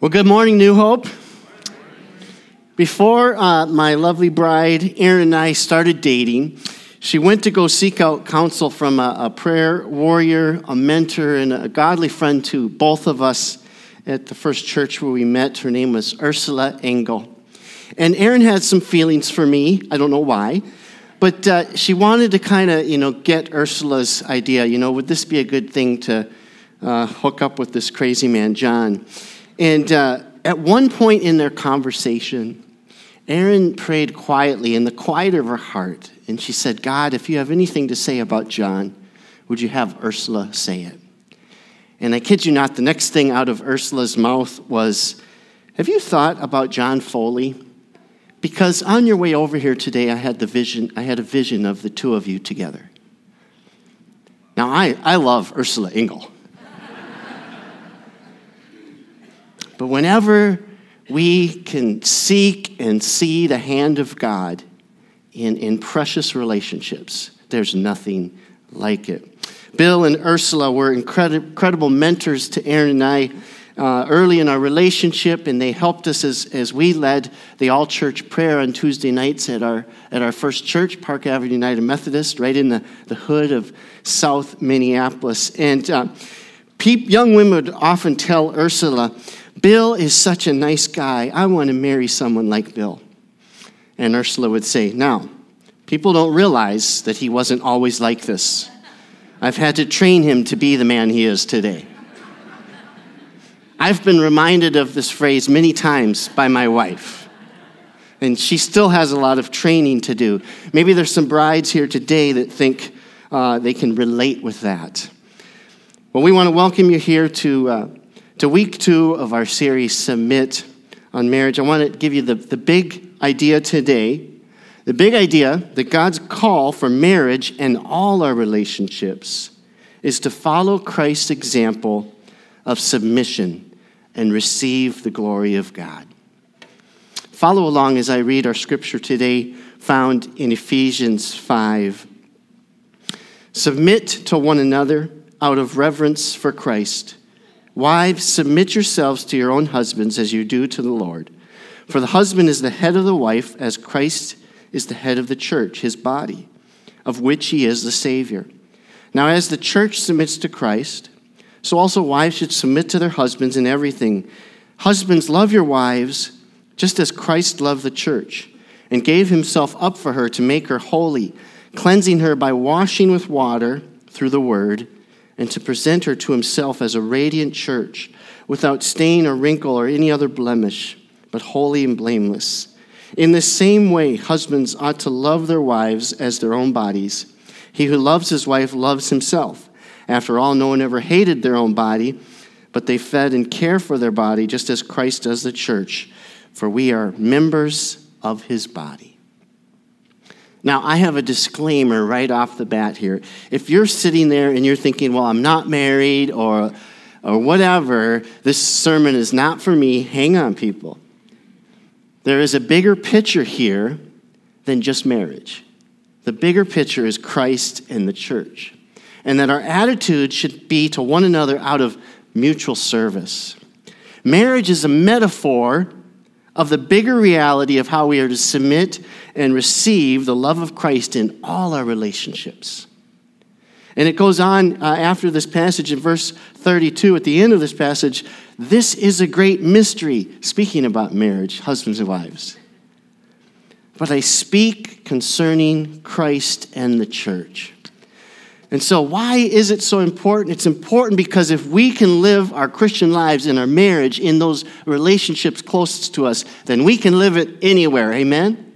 Well, good morning, New Hope. Before uh, my lovely bride, Erin, and I started dating, she went to go seek out counsel from a, a, prayer warrior, a mentor, and a godly friend to both of us at the first church where we met. Her name was Ursula Engel. And Erin had some feelings for me. I don't know why. But uh, she wanted to kind of, you know, get Ursula's idea. You know, would this be a good thing to uh, hook up with this crazy man, John? And uh, at one point in their conversation, Erin prayed quietly in the quiet of her heart, and she said, God, if you have anything to say about John, would you have Ursula say it? And I kid you not, the next thing out of Ursula's mouth was, Have you thought about John Foley? Because on your way over here today, I had the vision, I had a vision of the two of you together. Now, I, I love Ursula Engel. But whenever we can seek and see the hand of God in, in precious relationships, there's nothing like it. Bill and Ursula were incredible, mentors to Erin and I uh, early in our relationship, and they helped us as, as we led the all church prayer on Tuesday nights at our, at our first church, Park Avenue United Methodist, right in the, the hood of South Minneapolis. And uh, young women would often tell Ursula, Bill is such a nice guy. I want to marry someone like Bill. And Ursula would say, Now, people don't realize that he wasn't always like this. I've had to train him to be the man he is today. I've been reminded of this phrase many times by my wife. And she still has a lot of training to do. Maybe there's some brides here today that think uh, they can relate with that. Well, we want to welcome you here to uh, to week two of our series, Submit on Marriage. I want to give you the, the big idea today. The big idea that God's call for marriage and all our relationships is to follow Christ's example of submission and receive the glory of God. Follow along as I read our scripture today, found in Ephesians 5. Submit to one another out of reverence for Christ. Wives, submit yourselves to your own husbands as you do to the Lord. For the husband is the head of the wife, as Christ is the head of the church, his body, of which he is the Savior. Now, as the church submits to Christ, so also wives should submit to their husbands in everything. Husbands, love your wives, just as Christ loved the church and gave himself up for her to make her holy, cleansing her by washing with water through the word and to present her to himself as a radiant church, without stain or wrinkle or any other blemish, but holy and blameless. In the same way, husbands ought to love their wives as their own bodies. He who loves his wife loves himself. After all, no one ever hated their own body, but they fed and care for their body just as Christ does the church, for we are members of his body. Now, I have a disclaimer right off the bat here. If you're sitting there and you're thinking, well, I'm not married or, or whatever, this sermon is not for me, hang on, people. There is a bigger picture here than just marriage. The bigger picture is Christ and the church. And that our attitude should be to one another out of mutual service. Marriage is a metaphor of the bigger reality of how we are to submit and receive the love of Christ in all our relationships. And it goes on uh, after this passage in verse 32, at the end of this passage, this is a great mystery, speaking about marriage, husbands and wives. But I speak concerning Christ and the church. And so, why is it so important? It's important because if we can live our Christian lives in our marriage, in those relationships closest to us, then we can live it anywhere. Amen?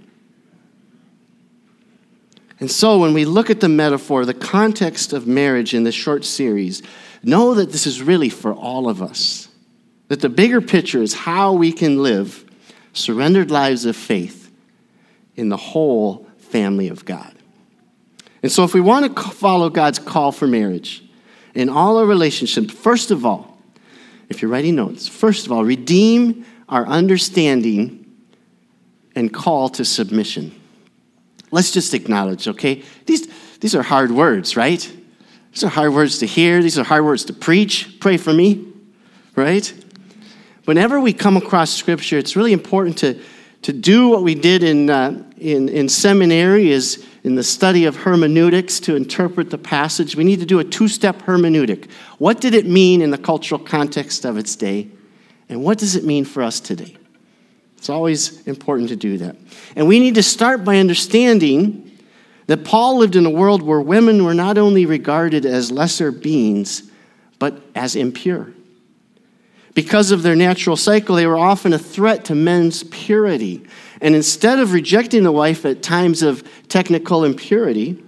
And so, when we look at the metaphor, the context of marriage in this short series, know that this is really for all of us. That the bigger picture is how we can live surrendered lives of faith in the whole family of God. And so, if we want to follow God's call for marriage in all our relationships, first of all, if you're writing notes, first of all, redeem our understanding and call to submission. Let's just acknowledge, okay? These, these are hard words, right? These are hard words to hear, these are hard words to preach. Pray for me, right? whenever we come across Scripture, it's really important to, to do what we did in, uh, in, in seminary is in the study of hermeneutics to interpret the passage. We need to do a two-step hermeneutic. What did it mean in the cultural context of its day? And what does it mean for us today? It's always important to do that. And we need to start by understanding that Paul lived in a world where women were not only regarded as lesser beings, but as impure. Because of their natural cycle, they were often a threat to men's purity. And instead of rejecting the wife at times of technical impurity,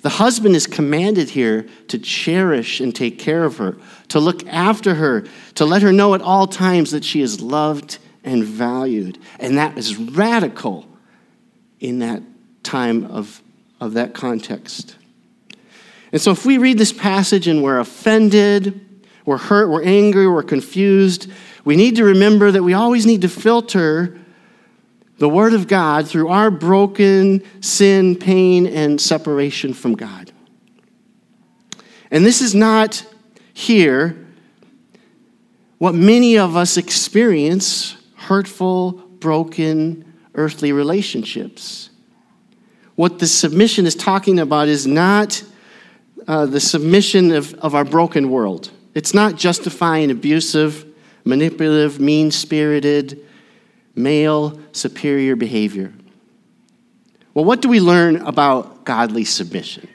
the husband is commanded here to cherish and take care of her, to look after her, to let her know at all times that she is loved and valued. And that is radical in that time of, of that context. And so if we read this passage and we're offended, we're hurt, we're angry, we're confused, we need to remember that we always need to filter the Word of God through our broken sin, pain, and separation from God. And this is not here what many of us experience hurtful, broken, earthly relationships. What the submission is talking about is not uh, the submission of, of our broken world. It's not justifying abusive, manipulative, mean spirited, male superior behavior. Well, what do we learn about godly submission?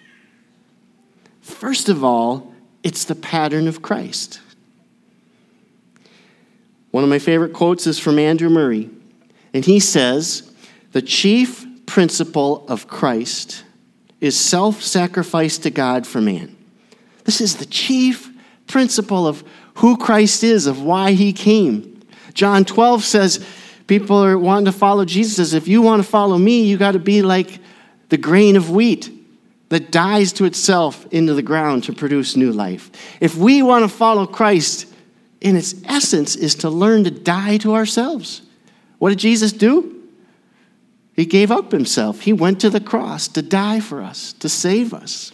First of all, it's the pattern of Christ. One of my favorite quotes is from Andrew Murray, and he says, The chief principle of Christ is self sacrifice to God for man. This is the chief principle of who Christ is, of why he came. John 12 says, People are wanting to follow Jesus. If you want to follow me, you got to be like the grain of wheat that dies to itself into the ground to produce new life. If we want to follow Christ, in its essence, is to learn to die to ourselves. What did Jesus do? He gave up himself. He went to the cross to die for us, to save us.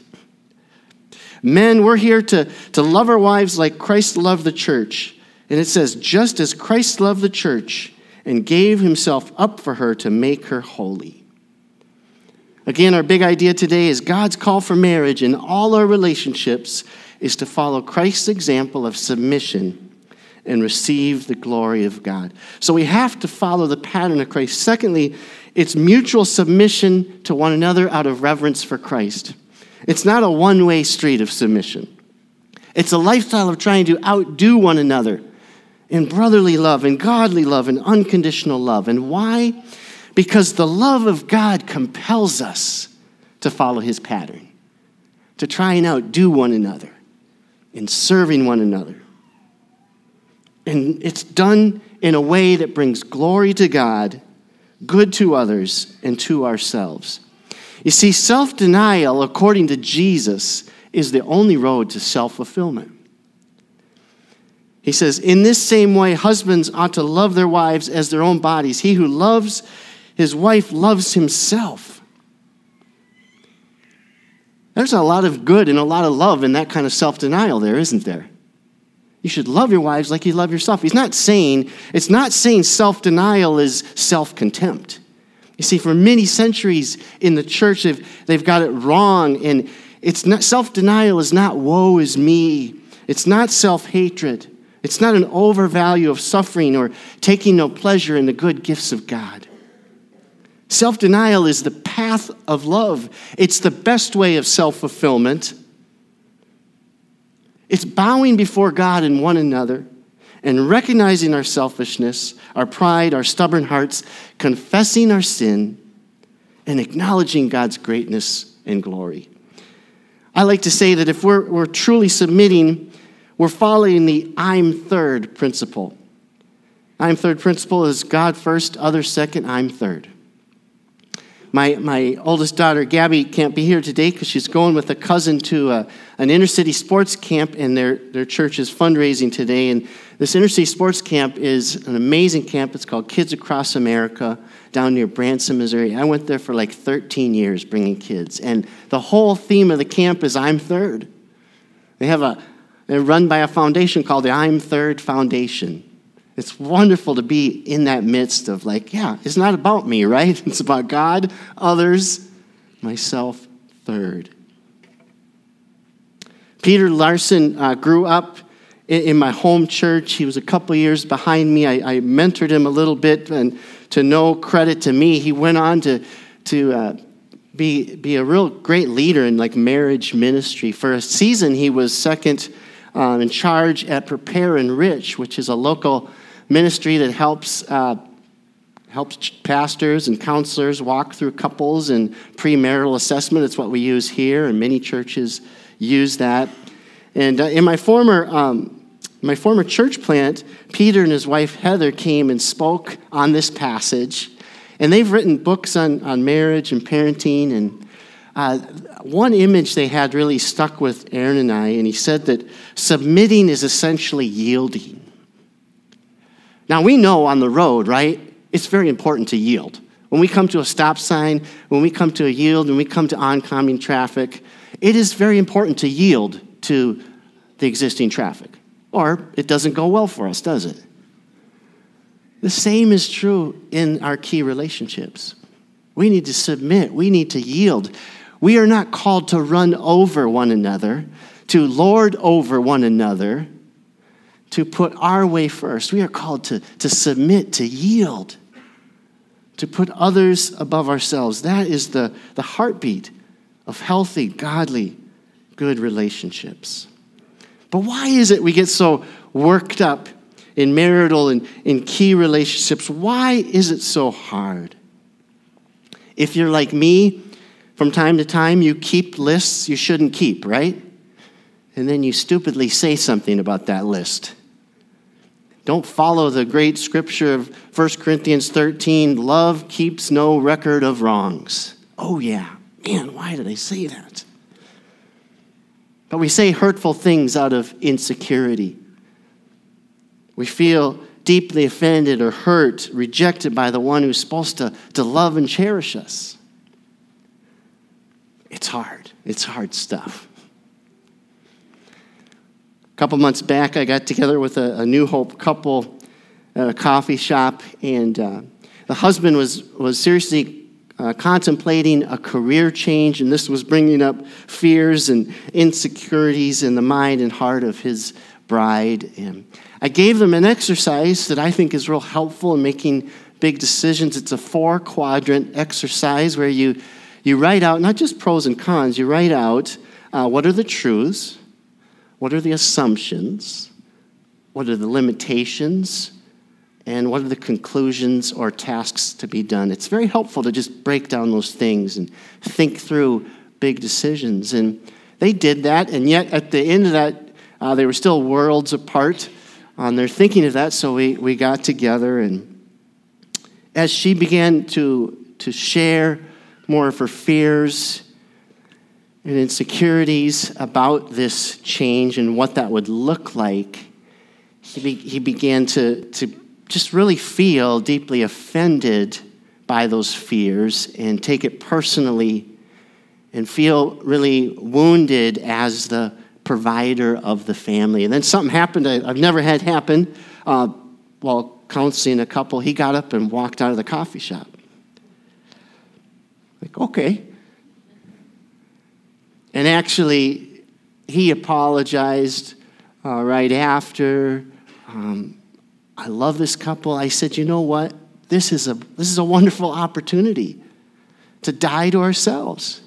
Men, we're here to, to love our wives like Christ loved the church. And it says, just as Christ loved the church and gave himself up for her to make her holy. Again, our big idea today is God's call for marriage in all our relationships is to follow Christ's example of submission and receive the glory of God. So we have to follow the pattern of Christ. Secondly, it's mutual submission to one another out of reverence for Christ. It's not a one way street of submission, it's a lifestyle of trying to outdo one another in brotherly love and godly love and unconditional love. And why? Because the love of God compels us to follow his pattern, to try and outdo one another in serving one another. And it's done in a way that brings glory to God, good to others, and to ourselves. You see, self denial, according to Jesus, is the only road to self fulfillment. He says, In this same way, husbands ought to love their wives as their own bodies. He who loves his wife loves himself. There's a lot of good and a lot of love in that kind of self denial, there, isn't there? You should love your wives like you love yourself. He's not saying, it's not saying self denial is self contempt. You see, for many centuries in the church, they've, they've got it wrong. And it's not, self denial is not woe is me, it's not self hatred. It's not an overvalue of suffering or taking no pleasure in the good gifts of God. Self denial is the path of love, it's the best way of self fulfillment. It's bowing before God and one another and recognizing our selfishness, our pride, our stubborn hearts, confessing our sin, and acknowledging God's greatness and glory. I like to say that if we're, we're truly submitting, we're following the I'm third principle. I'm third principle is God first, others second, I'm third. My, my oldest daughter, Gabby, can't be here today because she's going with a cousin to a, an inner city sports camp, and their, their church is fundraising today. And this inner city sports camp is an amazing camp. It's called Kids Across America down near Branson, Missouri. I went there for like 13 years bringing kids. And the whole theme of the camp is I'm third. They have a, they're run by a foundation called the I'm Third Foundation. It's wonderful to be in that midst of, like, yeah, it's not about me, right? It's about God, others, myself third. Peter Larson uh, grew up in, in, my home church. He was a couple years behind me. I, I, mentored him a little bit, and to no credit to me, he went on to, to uh, be, be a real great leader in like marriage ministry. For a season, he was second uh, in charge at Prepare-Enrich, which is a local ministry that helps uh, helps pastors and counselors walk through couples and premarital assessment. It's what we use here, and many churches use that. And uh, in my former um, my former church plant, Peter and his wife Heather came and spoke on this passage, and they've written books on on marriage and parenting. And uh, one image they had really stuck with Erin and I, and he said that submitting is essentially yielding. Now, we know on the road, right? It's very important to yield. When we come to a stop sign, when we come to a yield, when we come to oncoming traffic, it is very important to yield to the existing traffic. Or it doesn't go well for us, does it? The same is true in our key relationships. We need to submit, we need to yield. We are not called to run over one another, to lord over one another, to put our way first. We are called to, to submit, to yield, to put others above ourselves. That is the, the heartbeat of healthy, godly, good relationships. But why is it we get so worked up in marital and in key relationships? Why is it so hard? If you're like me, from time to time you keep lists you shouldn't keep, right? And then you stupidly say something about that list. Don't follow the great scripture of 1 Corinthians 13 love keeps no record of wrongs. Oh, yeah. Man, why did I say that? But we say hurtful things out of insecurity. We feel deeply offended or hurt, rejected by the one who's supposed to, to love and cherish us. It's hard. It's hard stuff couple months back, I got together with a, a New Hope couple at a coffee shop, and uh, the husband was, was seriously uh, contemplating a career change, and this was bringing up fears and insecurities in the mind and heart of his bride. And I gave them an exercise that I think is real helpful in making big decisions. It's a four quadrant exercise where you, you write out not just pros and cons, you write out uh, what are the truths, what are the assumptions? What are the limitations? And what are the conclusions or tasks to be done? It's very helpful to just break down those things and think through big decisions. And they did that, and yet at the end of that, uh, they were still worlds apart on their thinking of that. So we, we got together, and as she began to, to share more of her fears and insecurities about this change and what that would look like, he, be, he began to, to just really feel deeply offended by those fears and take it personally and feel really wounded as the provider of the family. And then something happened I, have never had happen uh, while counseling a couple. He got up and walked out of the coffee shop. Like, okay, and actually, he apologized uh, right after. Um, I love this couple. I said, you know what? This is a, this is a wonderful opportunity to die to ourselves.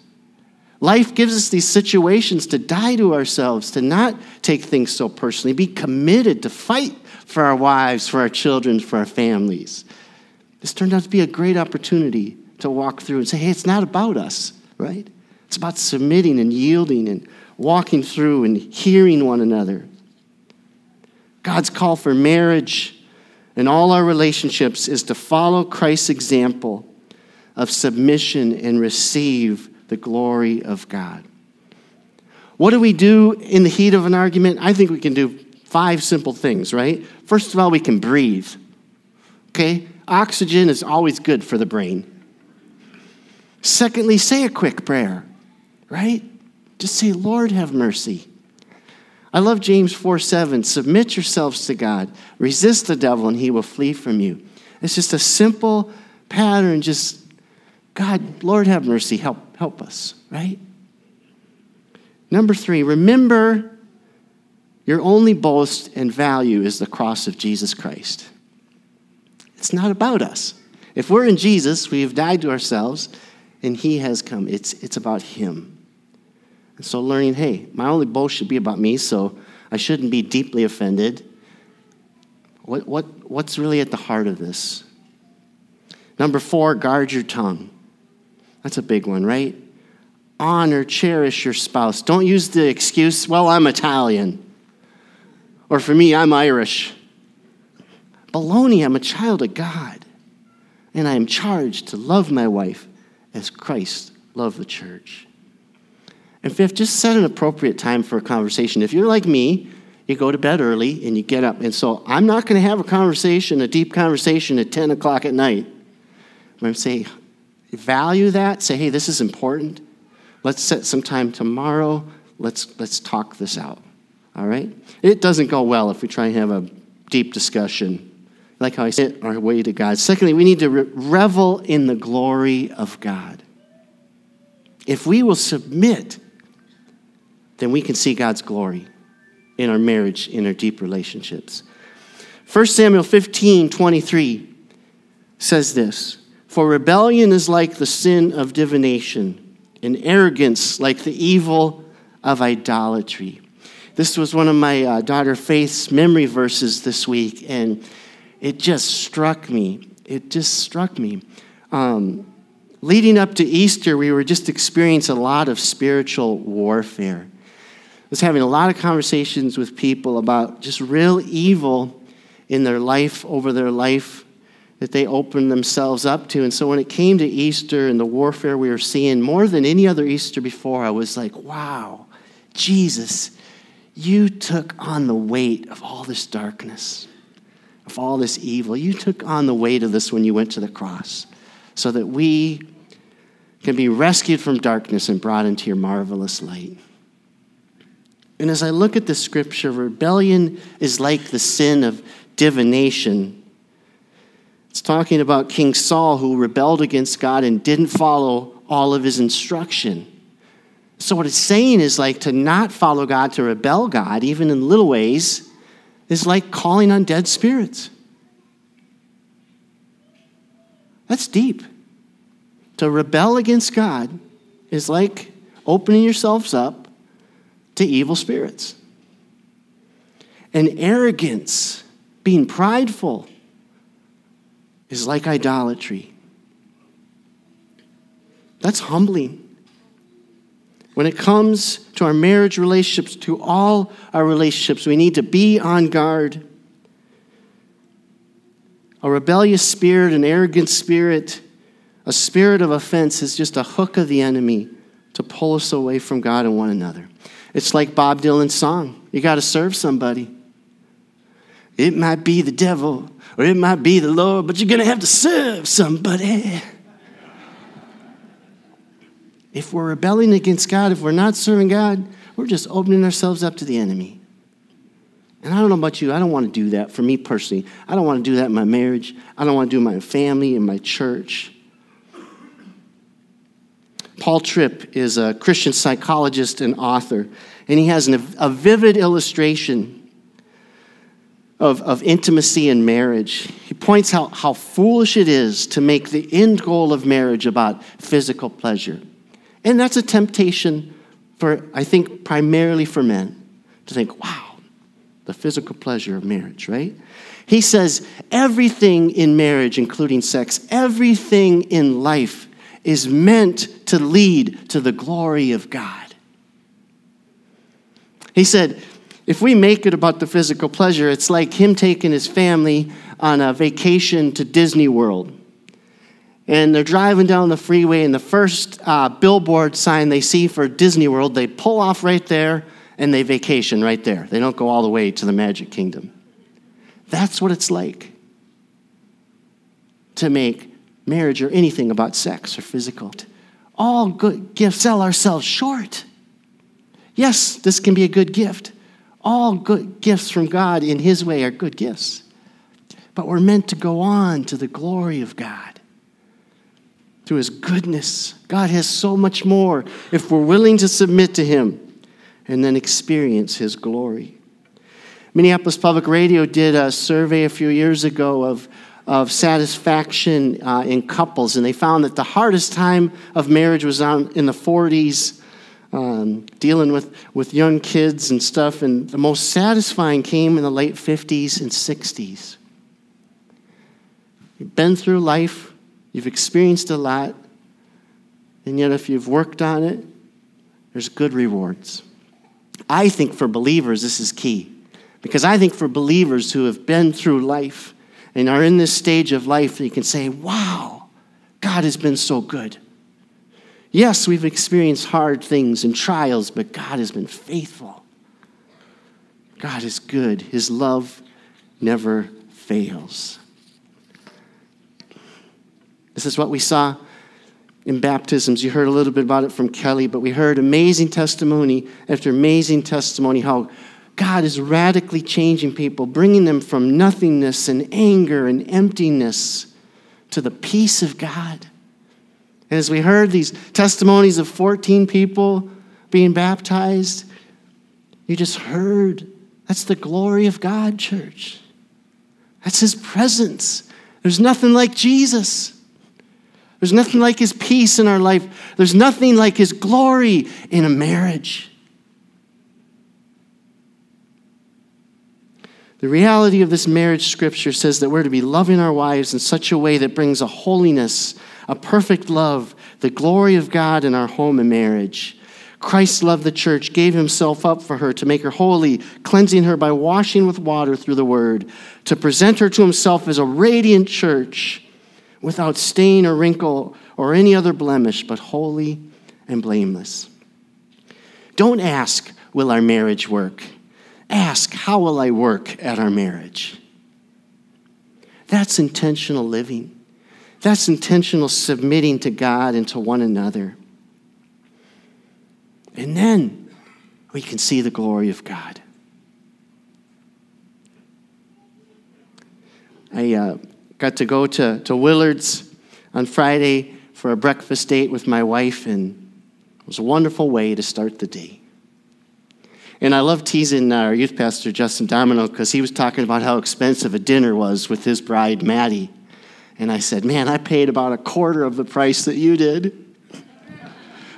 Life gives us these situations to die to ourselves, to not take things so personally, be committed to fight for our wives, for our children, for our families. This turned out to be a great opportunity to walk through and say, hey, it's not about us, right? It's about submitting and yielding and walking through and hearing one another. God's call for marriage and all our relationships is to follow Christ's example of submission and receive the glory of God. What do we do in the heat of an argument? I think we can do five simple things, right? First of all, we can breathe. Okay? Oxygen is always good for the brain. Secondly, say a quick prayer right? Just say, Lord, have mercy. I love James 4 7. Submit yourselves to God, resist the devil, and he will flee from you. It's just a simple pattern, just God, Lord have mercy, help, help us, right? Number three, remember your only boast and value is the cross of Jesus Christ. It's not about us. If we're in Jesus, we have died to ourselves, and He has come. It's, it's about Him. And so, learning, hey, my only boast should be about me, so I shouldn't be deeply offended. What, what, what's really at the heart of this? Number four, guard your tongue. That's a big one, right? Honor, cherish your spouse. Don't use the excuse, well, I'm Italian. Or for me, I'm Irish. Baloney, I'm a child of God. And I am charged to love my wife as Christ loved the church. And fifth, just set an appropriate time for a conversation. If you're like me, you go to bed early and you get up. And so I'm not going to have a conversation, a deep conversation at 10 o'clock at night. I'm going to say, value that. Say, hey, this is important. Let's set some time tomorrow. Let's, let's talk this out. All right? It doesn't go well if we try and have a deep discussion. Like how I said, our way to God. Secondly, we need to re- revel in the glory of God. If we will submit, then we can see God's glory in our marriage, in our deep relationships. 1 Samuel 15 23 says this For rebellion is like the sin of divination, and arrogance like the evil of idolatry. This was one of my uh, daughter Faith's memory verses this week, and it just struck me. It just struck me. Um, leading up to Easter, we were just experiencing a lot of spiritual warfare. Was having a lot of conversations with people about just real evil in their life, over their life, that they opened themselves up to. And so when it came to Easter and the warfare we were seeing, more than any other Easter before, I was like, wow, Jesus you took on the weight of all this darkness, of all this evil. You took on the weight of this when you went to the cross so that we can be rescued from darkness and brought into your marvelous light. And as I look at the scripture, rebellion is like the sin of divination. It's talking about King Saul who rebelled against God and didn't follow all of his instruction. So, what it's saying is like to not follow God, to rebel God, even in little ways, is like calling on dead spirits. That's deep. To rebel against God is like opening yourselves up to evil spirits. And arrogance, being prideful, is like idolatry. That's humbling. When it comes to our marriage relationships, to all our relationships, we need to be on guard. A rebellious spirit, an arrogant spirit, a spirit of offense is just a hook of the enemy to pull us away from God and one another. It's like Bob Dylan's song you got to serve somebody. It might be the devil or it might be the Lord, but you're going to have to serve somebody if we're rebelling against God, if we're not serving God, we're just opening ourselves up to the enemy. And I don't know about you, I don't want to do that for me personally. I don't want to do that in my marriage. I don't want to do it in my family, in my church. Paul Tripp is a Christian psychologist and author, and he has an, a vivid illustration of, of intimacy and marriage. He points out how foolish it is to make the end goal of marriage about physical pleasure. And that's a temptation for, I think, primarily for men to think, wow, the physical pleasure of marriage, right? He says everything in marriage, including sex, everything in life is meant to lead to the glory of God. He said, if we make it about the physical pleasure, it's like him taking his family on a vacation to Disney World and they're driving down the freeway, and the first uh, billboard sign they see for Disney World, they pull off right there and they vacation right there. They don't go all the way to the Magic Kingdom. That's what it's like to make marriage or anything about sex or physical. All good gifts sell ourselves short. Yes, this can be a good gift. All good gifts from God in His way are good gifts. But we're meant to go on to the glory of God through His goodness. God has so much more if we're willing to submit to Him and then experience His glory. Minneapolis Public Radio did a survey a few years ago of, of satisfaction uh, in couples, and they found that the hardest time of marriage was on, in the 40s, um, dealing with, with young kids and stuff, and the most satisfying came in the late 50s and 60s. You've been through life, you've experienced a lot, and yet if you've worked on it, there's good rewards. I think for believers, this is key. Because I think for believers who have been through life and are in this stage of life, you can say, wow, God has been so good. Yes, we've experienced hard things and trials, but God has been faithful. God is good. His love never fails. This is what we saw in baptisms. You heard a little bit about it from Kelly, but we heard amazing testimony after amazing testimony how God is radically changing people, bringing them from nothingness and anger and emptiness to the peace of God. And as we heard these testimonies of 14 people being baptized, you just heard that's the glory of God, church. That's His presence. There's nothing like Jesus. There's nothing like His peace in our life. There's nothing like His glory in a marriage. The reality of this marriage scripture says that we're to be loving our wives in such a way that brings a holiness, a perfect love, the glory of God in our home and marriage. Christ loved the church, gave himself up for her to make her holy, cleansing her by washing with water through the word, to present her to himself as a radiant church without stain or wrinkle or any other blemish, but holy and blameless. Don't ask, Will our marriage work? Ask, How will I work at our marriage? That's intentional living. That's intentional submitting to God and to one another. And then we can see the glory of God. I uh, got to go to, to Willard's on Friday for a breakfast date with my wife, and it was a wonderful way to start the day. And I love teasing uh, our youth pastor, Justin Domino, because he was talking about how expensive a dinner was with his bride, Maddie. And I said, Man, I paid about a quarter of the price that you did.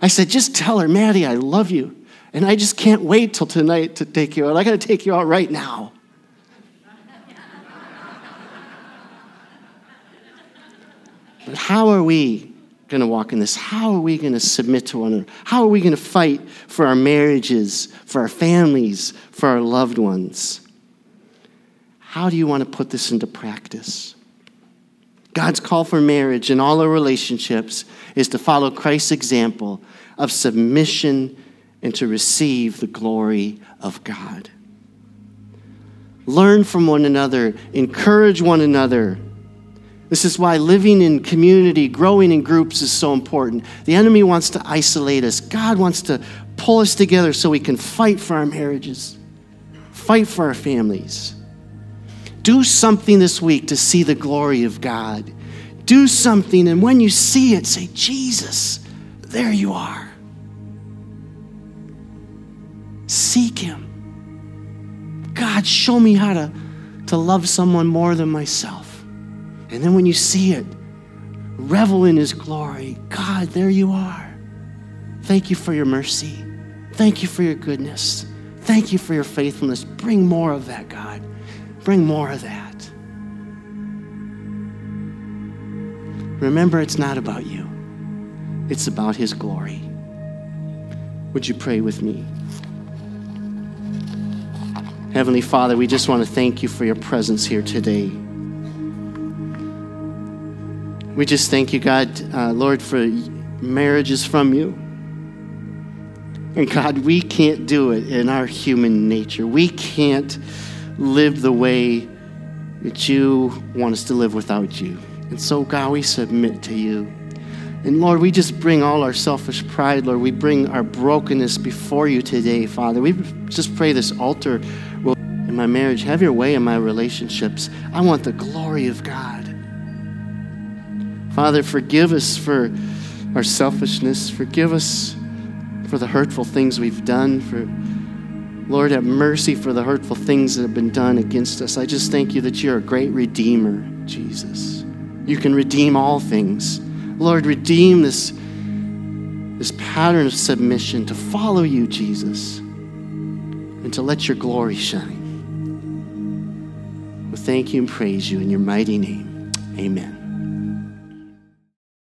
I said, Just tell her, Maddie, I love you. And I just can't wait till tonight to take you out. I got to take you out right now. But how are we going to walk in this? How are we going to submit to one another? How are we going to fight for our marriages, for our families, for our loved ones? How do you want to put this into practice? God's call for marriage and all our relationships is to follow Christ's example of submission and to receive the glory of God. Learn from one another, encourage one another this is why living in community, growing in groups is so important. The enemy wants to isolate us. God wants to pull us together so we can fight for our marriages, fight for our families. Do something this week to see the glory of God. Do something, and when you see it, say, Jesus, there you are. Seek Him. God, show me how to, to love someone more than myself. And then when you see it, revel in His glory. God, there you are. Thank you for your mercy. Thank you for your goodness. Thank you for your faithfulness. Bring more of that, God. Bring more of that. Remember, it's not about you, it's about His glory. Would you pray with me? Heavenly Father, we just want to thank you for your presence here today. We just thank you, God, uh, Lord, for marriages from you. And God, we can't do it in our human nature. We can't live the way that you want us to live without you. And so, God, we submit to you. And Lord, we just bring all our selfish pride, Lord. We bring our brokenness before you today, Father. We just pray this altar will, in my marriage, have your way in my relationships. I want the glory of God. Father, forgive us for our selfishness. Forgive us for the hurtful things we've done. For Lord, have mercy for the hurtful things that have been done against us. I just thank you that you're a great redeemer, Jesus. You can redeem all things. Lord, redeem this, this pattern of submission to follow you, Jesus, and to let your glory shine. We thank you and praise you in your mighty name. Amen.